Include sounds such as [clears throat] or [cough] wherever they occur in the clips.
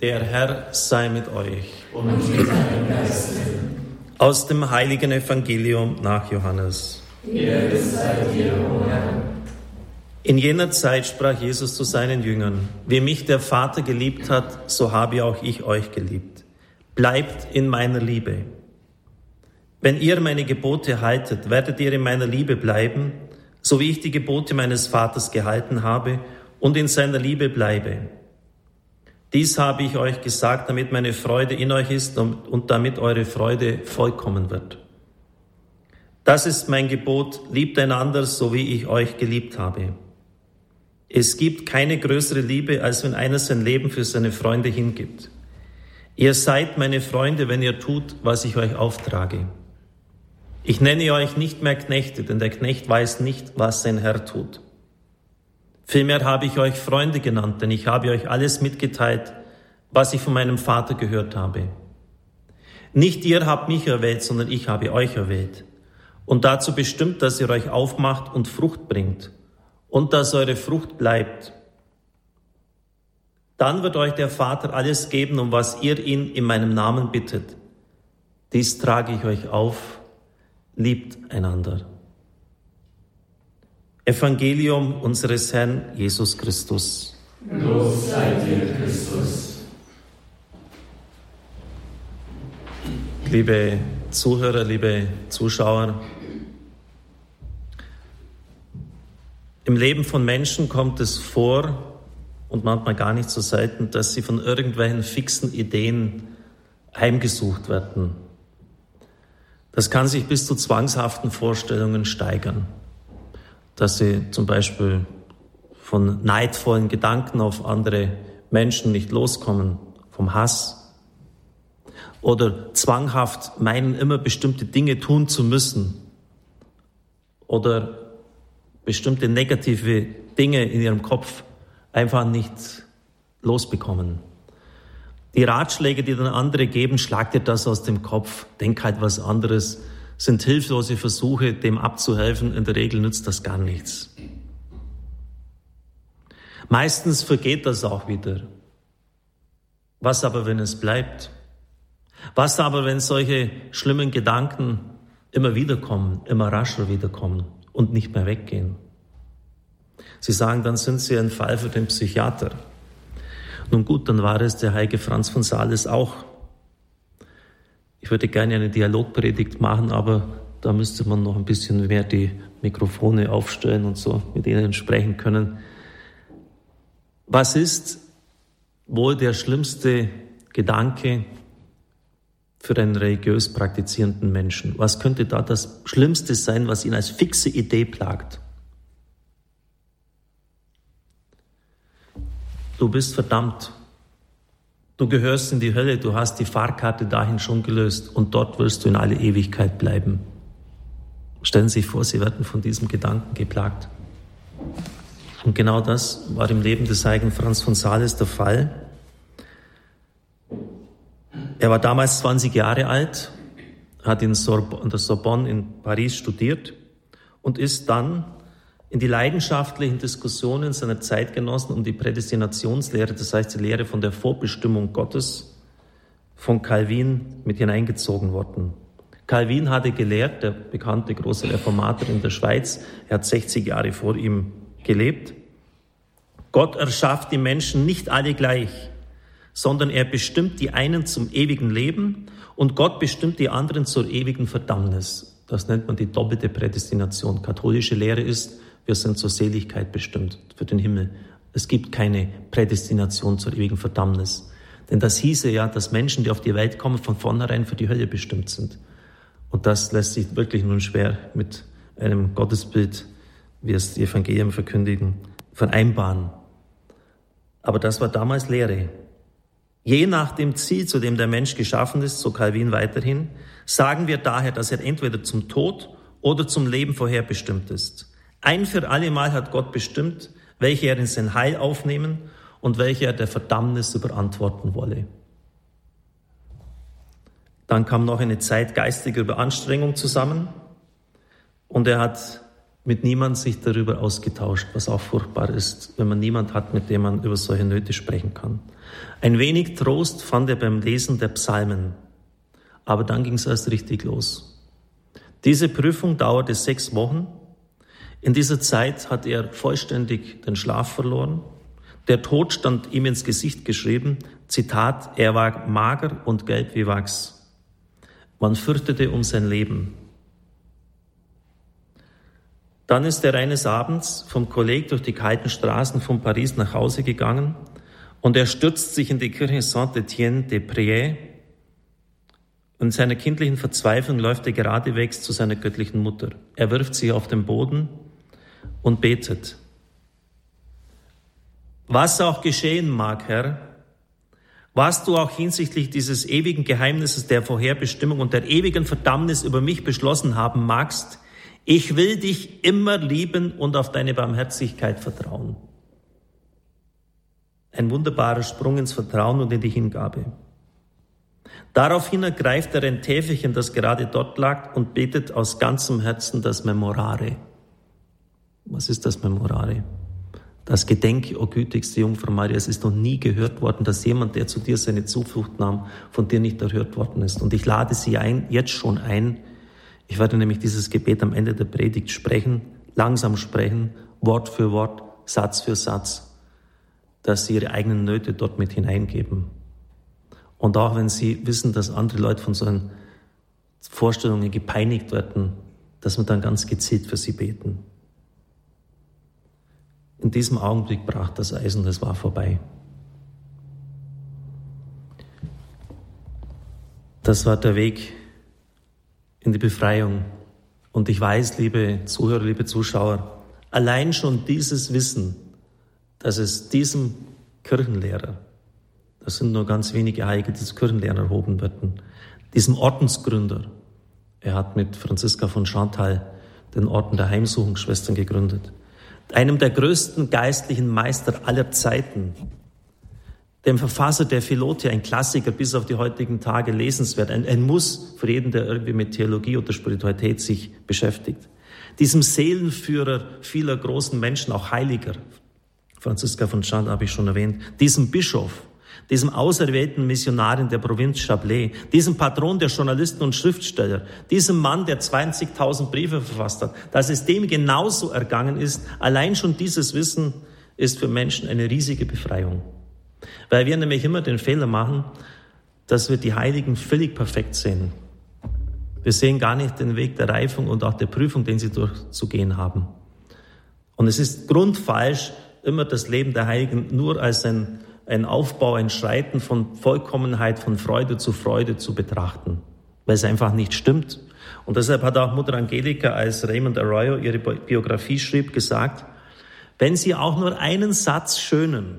Der Herr sei mit euch. Und mit deinem Geiste. Aus dem heiligen Evangelium nach Johannes. In jener Zeit sprach Jesus zu seinen Jüngern, wie mich der Vater geliebt hat, so habe auch ich euch geliebt. Bleibt in meiner Liebe. Wenn ihr meine Gebote haltet, werdet ihr in meiner Liebe bleiben, so wie ich die Gebote meines Vaters gehalten habe und in seiner Liebe bleibe. Dies habe ich euch gesagt, damit meine Freude in euch ist und damit eure Freude vollkommen wird. Das ist mein Gebot, liebt einander, so wie ich euch geliebt habe. Es gibt keine größere Liebe, als wenn einer sein Leben für seine Freunde hingibt. Ihr seid meine Freunde, wenn ihr tut, was ich euch auftrage. Ich nenne euch nicht mehr Knechte, denn der Knecht weiß nicht, was sein Herr tut. Vielmehr habe ich euch Freunde genannt, denn ich habe euch alles mitgeteilt, was ich von meinem Vater gehört habe. Nicht ihr habt mich erwählt, sondern ich habe euch erwählt. Und dazu bestimmt, dass ihr euch aufmacht und Frucht bringt und dass eure Frucht bleibt. Dann wird euch der Vater alles geben, um was ihr ihn in meinem Namen bittet. Dies trage ich euch auf, liebt einander. Evangelium unseres Herrn Jesus Christus. Los sei dir, Christus. Liebe Zuhörer, liebe Zuschauer, im Leben von Menschen kommt es vor und manchmal gar nicht so selten, dass sie von irgendwelchen fixen Ideen heimgesucht werden. Das kann sich bis zu zwangshaften Vorstellungen steigern dass sie zum Beispiel von neidvollen Gedanken auf andere Menschen nicht loskommen, vom Hass. Oder zwanghaft meinen, immer bestimmte Dinge tun zu müssen. Oder bestimmte negative Dinge in ihrem Kopf einfach nicht losbekommen. Die Ratschläge, die dann andere geben, schlag dir das aus dem Kopf, denk halt was anderes, sind hilflose Versuche, dem abzuhelfen. In der Regel nützt das gar nichts. Meistens vergeht das auch wieder. Was aber, wenn es bleibt? Was aber, wenn solche schlimmen Gedanken immer wieder kommen, immer rascher wiederkommen und nicht mehr weggehen? Sie sagen, dann sind Sie ein Fall für den Psychiater. Nun gut, dann war es der heilige Franz von Sales auch ich würde gerne eine Dialogpredigt machen, aber da müsste man noch ein bisschen mehr die Mikrofone aufstellen und so mit ihnen sprechen können. Was ist wohl der schlimmste Gedanke für einen religiös praktizierenden Menschen? Was könnte da das Schlimmste sein, was ihn als fixe Idee plagt? Du bist verdammt. Du gehörst in die Hölle, du hast die Fahrkarte dahin schon gelöst und dort wirst du in alle Ewigkeit bleiben. Stellen Sie sich vor, Sie werden von diesem Gedanken geplagt. Und genau das war im Leben des heiligen Franz von Sales der Fall. Er war damals 20 Jahre alt, hat in der Sorbonne in Paris studiert und ist dann in die leidenschaftlichen Diskussionen seiner Zeitgenossen um die Prädestinationslehre, das heißt die Lehre von der Vorbestimmung Gottes, von Calvin mit hineingezogen worden. Calvin hatte gelehrt, der bekannte große Reformator in der Schweiz, er hat 60 Jahre vor ihm gelebt. Gott erschafft die Menschen nicht alle gleich, sondern er bestimmt die einen zum ewigen Leben und Gott bestimmt die anderen zur ewigen Verdammnis. Das nennt man die doppelte Prädestination. Katholische Lehre ist, wir sind zur Seligkeit bestimmt, für den Himmel. Es gibt keine Prädestination zur ewigen Verdammnis. Denn das hieße ja, dass Menschen, die auf die Welt kommen, von vornherein für die Hölle bestimmt sind. Und das lässt sich wirklich nun schwer mit einem Gottesbild, wie es die Evangelien verkündigen, vereinbaren. Aber das war damals Lehre. Je nach dem Ziel, zu dem der Mensch geschaffen ist, so Calvin weiterhin, sagen wir daher, dass er entweder zum Tod oder zum Leben vorherbestimmt ist. Ein für alle Mal hat Gott bestimmt, welche er in sein Heil aufnehmen und welche er der Verdammnis überantworten wolle. Dann kam noch eine Zeit geistiger Überanstrengung zusammen und er hat mit niemand sich darüber ausgetauscht, was auch furchtbar ist, wenn man niemand hat, mit dem man über solche Nöte sprechen kann. Ein wenig Trost fand er beim Lesen der Psalmen, aber dann ging es erst richtig los. Diese Prüfung dauerte sechs Wochen. In dieser Zeit hat er vollständig den Schlaf verloren. Der Tod stand ihm ins Gesicht geschrieben. Zitat, er war mager und gelb wie Wachs. Man fürchtete um sein Leben. Dann ist er eines Abends vom Kolleg durch die kalten Straßen von Paris nach Hause gegangen und er stürzt sich in die Kirche Saint-Étienne de Prier. Und in seiner kindlichen Verzweiflung läuft er geradewegs zu seiner göttlichen Mutter. Er wirft sich auf den Boden und betet. Was auch geschehen mag, Herr, was du auch hinsichtlich dieses ewigen Geheimnisses der Vorherbestimmung und der ewigen Verdammnis über mich beschlossen haben magst, ich will dich immer lieben und auf deine Barmherzigkeit vertrauen. Ein wunderbarer Sprung ins Vertrauen und in die Hingabe. Daraufhin ergreift er ein Täfelchen, das gerade dort lag, und betet aus ganzem Herzen das Memorare. Was ist das Memorare? Das Gedenke, o gütigste Jungfrau Maria, es ist noch nie gehört worden, dass jemand, der zu dir seine Zuflucht nahm, von dir nicht erhört worden ist. Und ich lade Sie ein, jetzt schon ein, ich werde nämlich dieses Gebet am Ende der Predigt sprechen, langsam sprechen, Wort für Wort, Satz für Satz, dass Sie Ihre eigenen Nöte dort mit hineingeben. Und auch wenn Sie wissen, dass andere Leute von solchen Vorstellungen gepeinigt werden, dass wir dann ganz gezielt für sie beten. In diesem Augenblick brach das Eisen, das war vorbei. Das war der Weg in die Befreiung. Und ich weiß, liebe Zuhörer, liebe Zuschauer, allein schon dieses Wissen, dass es diesem Kirchenlehrer, das sind nur ganz wenige Heilige, die zu Kirchenlehrer erhoben werden, diesem Ordensgründer, er hat mit Franziska von Chantal den Orden der Heimsuchungsschwestern gegründet, einem der größten geistlichen Meister aller Zeiten, dem Verfasser der Philote, ein Klassiker bis auf die heutigen Tage lesenswert, ein, ein Muss für jeden, der irgendwie mit Theologie oder Spiritualität sich beschäftigt. Diesem Seelenführer vieler großen Menschen, auch Heiliger, Franziska von Schand habe ich schon erwähnt, diesem Bischof, diesem auserwählten Missionar in der Provinz Chablais, diesem Patron der Journalisten und Schriftsteller, diesem Mann, der 20.000 Briefe verfasst hat, dass es dem genauso ergangen ist, allein schon dieses Wissen ist für Menschen eine riesige Befreiung. Weil wir nämlich immer den Fehler machen, dass wir die Heiligen völlig perfekt sehen. Wir sehen gar nicht den Weg der Reifung und auch der Prüfung, den sie durchzugehen haben. Und es ist grundfalsch, immer das Leben der Heiligen nur als ein, ein Aufbau, ein Schreiten von Vollkommenheit, von Freude zu Freude zu betrachten, weil es einfach nicht stimmt. Und deshalb hat auch Mutter Angelika, als Raymond Arroyo ihre Biografie schrieb, gesagt, wenn Sie auch nur einen Satz schönen,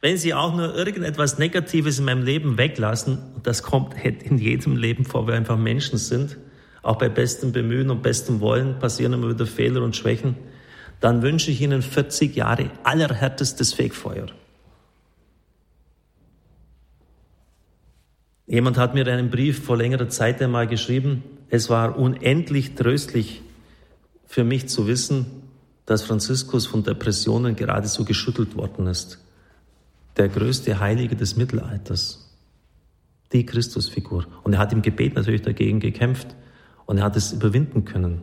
wenn Sie auch nur irgendetwas Negatives in meinem Leben weglassen, und das kommt in jedem Leben vor, wir einfach Menschen sind, auch bei bestem Bemühen und bestem Wollen passieren immer wieder Fehler und Schwächen, dann wünsche ich Ihnen 40 Jahre allerhärtestes Fegfeuer. Jemand hat mir einen Brief vor längerer Zeit einmal geschrieben, es war unendlich tröstlich für mich zu wissen, dass Franziskus von Depressionen geradezu geschüttelt worden ist der größte Heilige des Mittelalters. Die Christusfigur. Und er hat im Gebet natürlich dagegen gekämpft und er hat es überwinden können.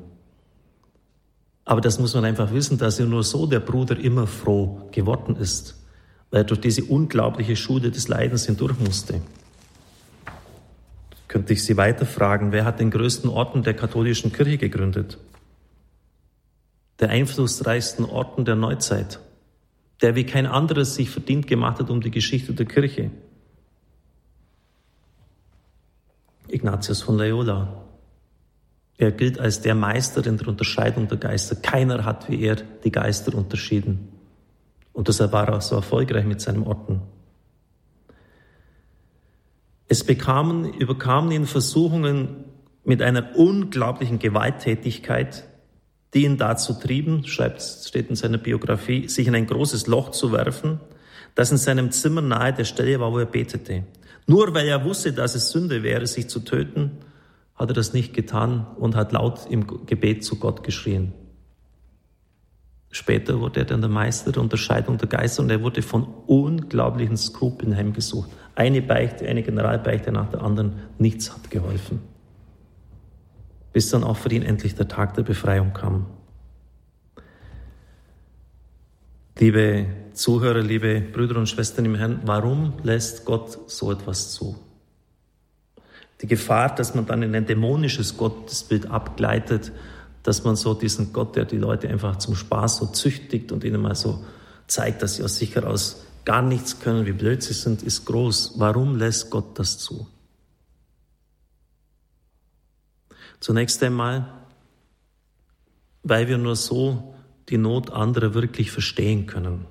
Aber das muss man einfach wissen, dass er nur so der Bruder immer froh geworden ist, weil er durch diese unglaubliche Schule des Leidens hindurch musste. Könnte ich Sie weiter fragen, wer hat den größten Orden der katholischen Kirche gegründet? Der einflussreichsten Orden der Neuzeit der wie kein anderes sich verdient gemacht hat um die Geschichte der Kirche. Ignatius von Loyola. Er gilt als der Meister in der Unterscheidung der Geister. Keiner hat wie er die Geister unterschieden. Und deshalb war er auch so erfolgreich mit seinem Orden. Es bekamen, überkamen ihn Versuchungen mit einer unglaublichen Gewalttätigkeit, die ihn dazu trieben, schreibt, steht in seiner Biografie, sich in ein großes Loch zu werfen, das in seinem Zimmer nahe der Stelle war, wo er betete. Nur weil er wusste, dass es Sünde wäre, sich zu töten, hat er das nicht getan und hat laut im Gebet zu Gott geschrien. Später wurde er dann der Meister der Unterscheidung der Geister und er wurde von unglaublichen Skrupeln heimgesucht. Eine Beichte, eine Generalbeichte nach der anderen, nichts hat geholfen. Bis dann auch für ihn endlich der Tag der Befreiung kam. Liebe Zuhörer, liebe Brüder und Schwestern im Herrn, warum lässt Gott so etwas zu? Die Gefahr, dass man dann in ein dämonisches Gottesbild abgleitet, dass man so diesen Gott, der die Leute einfach zum Spaß so züchtigt und ihnen mal so zeigt, dass sie aus sich heraus gar nichts können, wie blöd sie sind, ist groß. Warum lässt Gott das zu? Zunächst einmal, weil wir nur so die Not anderer wirklich verstehen können.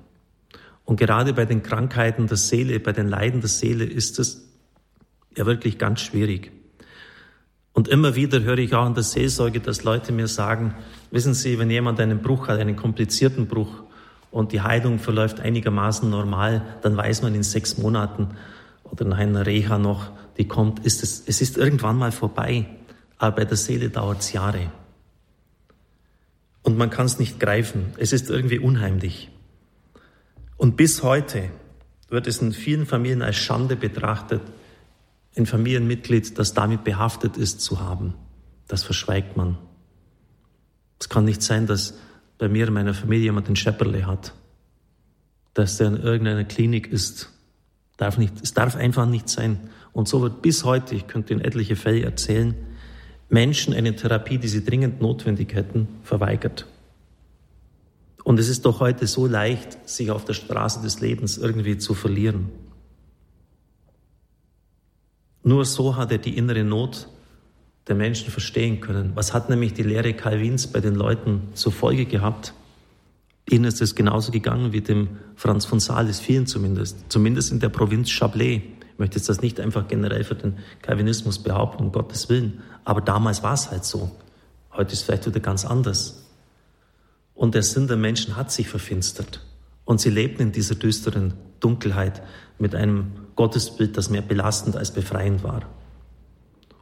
Und gerade bei den Krankheiten der Seele, bei den Leiden der Seele ist es ja wirklich ganz schwierig. Und immer wieder höre ich auch in der Seelsorge, dass Leute mir sagen, wissen Sie, wenn jemand einen Bruch hat, einen komplizierten Bruch und die Heilung verläuft einigermaßen normal, dann weiß man in sechs Monaten oder nach einer Reha noch, die kommt, ist es, es ist irgendwann mal vorbei. Aber bei der Seele dauert es Jahre. Und man kann es nicht greifen. Es ist irgendwie unheimlich. Und bis heute wird es in vielen Familien als Schande betrachtet, ein Familienmitglied, das damit behaftet ist, zu haben. Das verschweigt man. Es kann nicht sein, dass bei mir in meiner Familie jemand ein Schepperle hat, dass der in irgendeiner Klinik ist. Darf nicht, es darf einfach nicht sein. Und so wird bis heute, ich könnte Ihnen etliche Fälle erzählen, Menschen eine Therapie, die sie dringend notwendig hätten, verweigert. Und es ist doch heute so leicht, sich auf der Straße des Lebens irgendwie zu verlieren. Nur so hat er die innere Not der Menschen verstehen können. Was hat nämlich die Lehre Calvins bei den Leuten zur Folge gehabt? Ihnen ist es genauso gegangen wie dem Franz von Sales, vielen zumindest, zumindest in der Provinz Chablais. Ich möchte jetzt das nicht einfach generell für den Calvinismus behaupten, um Gottes Willen. Aber damals war es halt so. Heute ist es vielleicht wieder ganz anders. Und der Sinn der Menschen hat sich verfinstert. Und sie lebten in dieser düsteren Dunkelheit mit einem Gottesbild, das mehr belastend als befreiend war.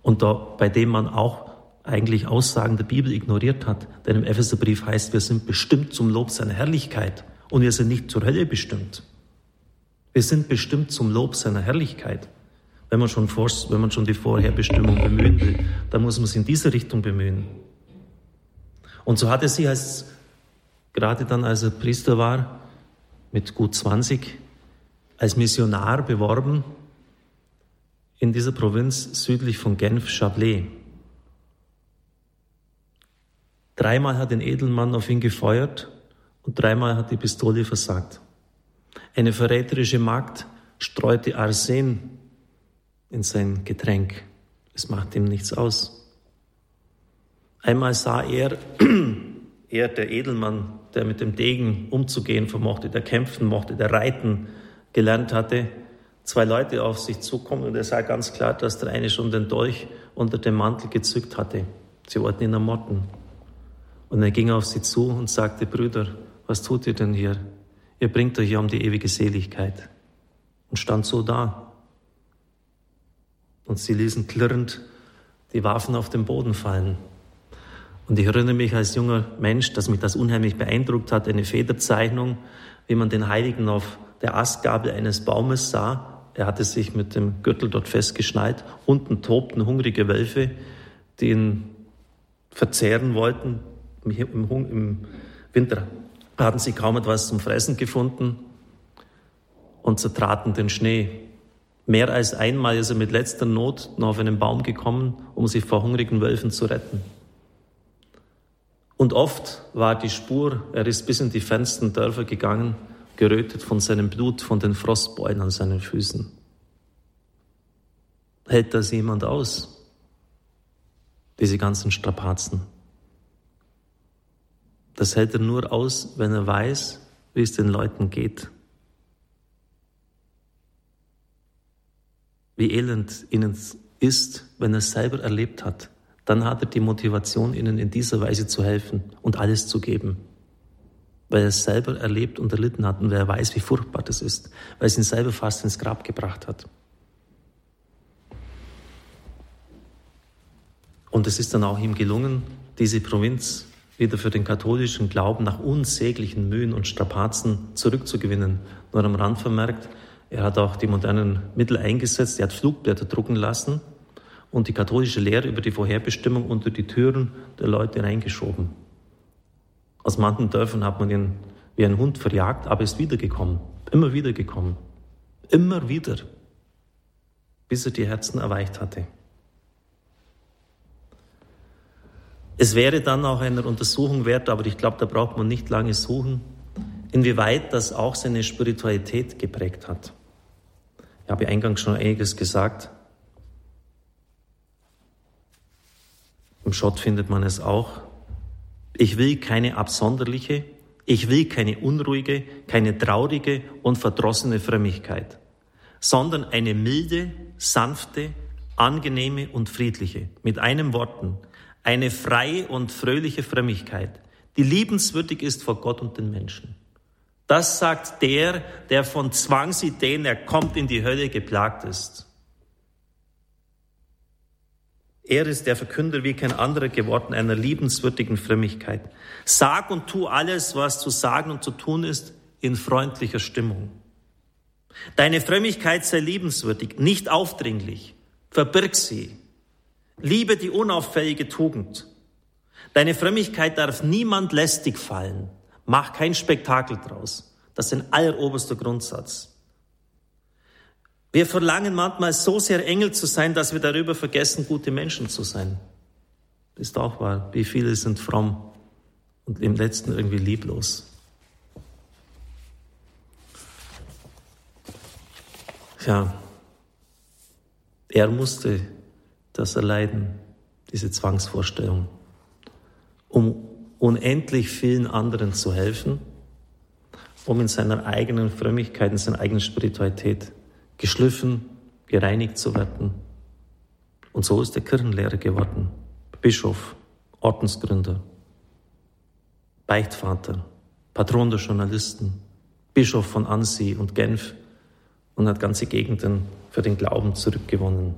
Und da, bei dem man auch eigentlich Aussagen der Bibel ignoriert hat. Denn im Epheserbrief heißt, wir sind bestimmt zum Lob seiner Herrlichkeit und wir sind nicht zur Hölle bestimmt. Wir sind bestimmt zum Lob seiner Herrlichkeit. Wenn man schon, vor, wenn man schon die Vorherbestimmung bemühen will, dann muss man es in diese Richtung bemühen. Und so hat er sich als, gerade dann als er Priester war, mit gut 20, als Missionar beworben in dieser Provinz südlich von Genf, Chablais. Dreimal hat ein Edelmann auf ihn gefeuert und dreimal hat die Pistole versagt. Eine verräterische Magd streute Arsen in sein Getränk. Es macht ihm nichts aus. Einmal sah er, [clears throat] er, der Edelmann, der mit dem Degen umzugehen vermochte, der kämpfen mochte, der reiten gelernt hatte, zwei Leute auf sich zukommen und er sah ganz klar, dass der eine schon den Dolch unter dem Mantel gezückt hatte. Sie wollten ihn ermorden. Und er ging auf sie zu und sagte, Brüder, was tut ihr denn hier? Ihr bringt euch ja um die ewige Seligkeit. Und stand so da. Und sie ließen klirrend die Waffen auf den Boden fallen. Und ich erinnere mich als junger Mensch, dass mich das unheimlich beeindruckt hat, eine Federzeichnung, wie man den Heiligen auf der Astgabel eines Baumes sah. Er hatte sich mit dem Gürtel dort festgeschnallt. Unten tobten hungrige Wölfe, die ihn verzehren wollten. Im Winter hatten sie kaum etwas zum Fressen gefunden und zertraten den Schnee. Mehr als einmal ist er mit letzter Not noch auf einen Baum gekommen, um sich vor hungrigen Wölfen zu retten. Und oft war die Spur, er ist bis in die fernsten Dörfer gegangen, gerötet von seinem Blut, von den Frostbeulen an seinen Füßen. Hält das jemand aus? Diese ganzen Strapazen. Das hält er nur aus, wenn er weiß, wie es den Leuten geht. Wie elend ihnen ist, wenn er es selber erlebt hat. Dann hat er die Motivation, ihnen in dieser Weise zu helfen und alles zu geben. Weil er es selber erlebt und erlitten hat und weil er weiß, wie furchtbar das ist. Weil es ihn selber fast ins Grab gebracht hat. Und es ist dann auch ihm gelungen, diese Provinz wieder für den katholischen Glauben nach unsäglichen Mühen und Strapazen zurückzugewinnen. Nur am Rand vermerkt, er hat auch die modernen Mittel eingesetzt, er hat Flugblätter drucken lassen und die katholische Lehre über die Vorherbestimmung unter die Türen der Leute reingeschoben. Aus manchen Dörfern hat man ihn wie ein Hund verjagt, aber ist wiedergekommen, immer wieder gekommen, immer wieder, bis er die Herzen erweicht hatte. Es wäre dann auch einer Untersuchung wert, aber ich glaube, da braucht man nicht lange suchen, inwieweit das auch seine Spiritualität geprägt hat. Ich habe eingangs schon einiges gesagt. Im Schott findet man es auch. Ich will keine absonderliche, ich will keine unruhige, keine traurige und verdrossene Frömmigkeit, sondern eine milde, sanfte, angenehme und friedliche. Mit einem Worten, eine freie und fröhliche Frömmigkeit, die liebenswürdig ist vor Gott und den Menschen. Das sagt der, der von Zwangsideen, er kommt in die Hölle, geplagt ist. Er ist der Verkünder wie kein anderer geworden einer liebenswürdigen Frömmigkeit. Sag und tu alles, was zu sagen und zu tun ist, in freundlicher Stimmung. Deine Frömmigkeit sei liebenswürdig, nicht aufdringlich. Verbirg sie. Liebe die unauffällige Tugend. Deine Frömmigkeit darf niemand lästig fallen. Mach kein Spektakel draus. Das ist ein alleroberster Grundsatz. Wir verlangen manchmal so sehr Engel zu sein, dass wir darüber vergessen, gute Menschen zu sein. Ist auch wahr. Wie viele sind fromm und im letzten irgendwie lieblos. Ja, er musste das erleiden, diese Zwangsvorstellung, um unendlich vielen anderen zu helfen, um in seiner eigenen Frömmigkeit, in seiner eigenen Spiritualität geschliffen, gereinigt zu werden. Und so ist er Kirchenlehrer geworden, Bischof, Ordensgründer, Beichtvater, Patron der Journalisten, Bischof von Annecy und Genf und hat ganze Gegenden für den Glauben zurückgewonnen.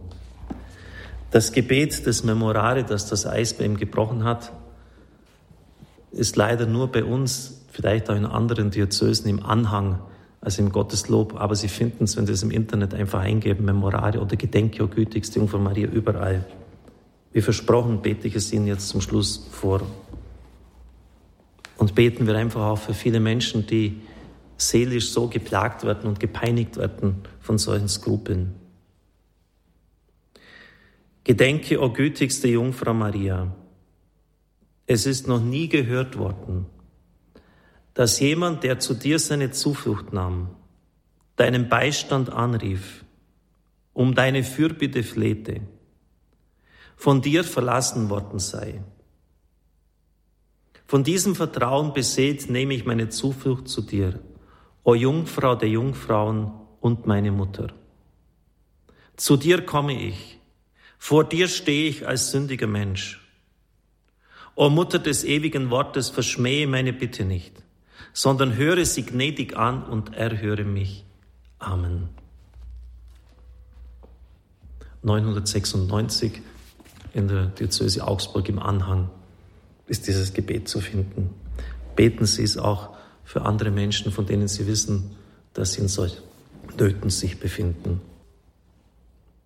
Das Gebet des Memorare, das das Eis bei ihm gebrochen hat, ist leider nur bei uns, vielleicht auch in anderen Diözesen im Anhang, also im Gotteslob, aber Sie finden es, wenn Sie es im Internet einfach eingeben, Memorare oder Gedenke, o gütigste Jungfrau Maria, überall. Wie versprochen bete ich es Ihnen jetzt zum Schluss vor. Und beten wir einfach auch für viele Menschen, die seelisch so geplagt werden und gepeinigt werden von solchen Skrupeln. Gedenke, o gütigste Jungfrau Maria, es ist noch nie gehört worden, dass jemand, der zu dir seine Zuflucht nahm, deinen Beistand anrief, um deine Fürbitte flehte, von dir verlassen worden sei. Von diesem Vertrauen beseelt nehme ich meine Zuflucht zu dir, o Jungfrau der Jungfrauen und meine Mutter. Zu dir komme ich, vor dir stehe ich als sündiger Mensch. O Mutter des ewigen Wortes, verschmähe meine Bitte nicht, sondern höre sie gnädig an und erhöre mich. Amen. 996 in der Diözese Augsburg im Anhang ist dieses Gebet zu finden. Beten Sie es auch für andere Menschen, von denen Sie wissen, dass sie in solchen Nöten sich befinden.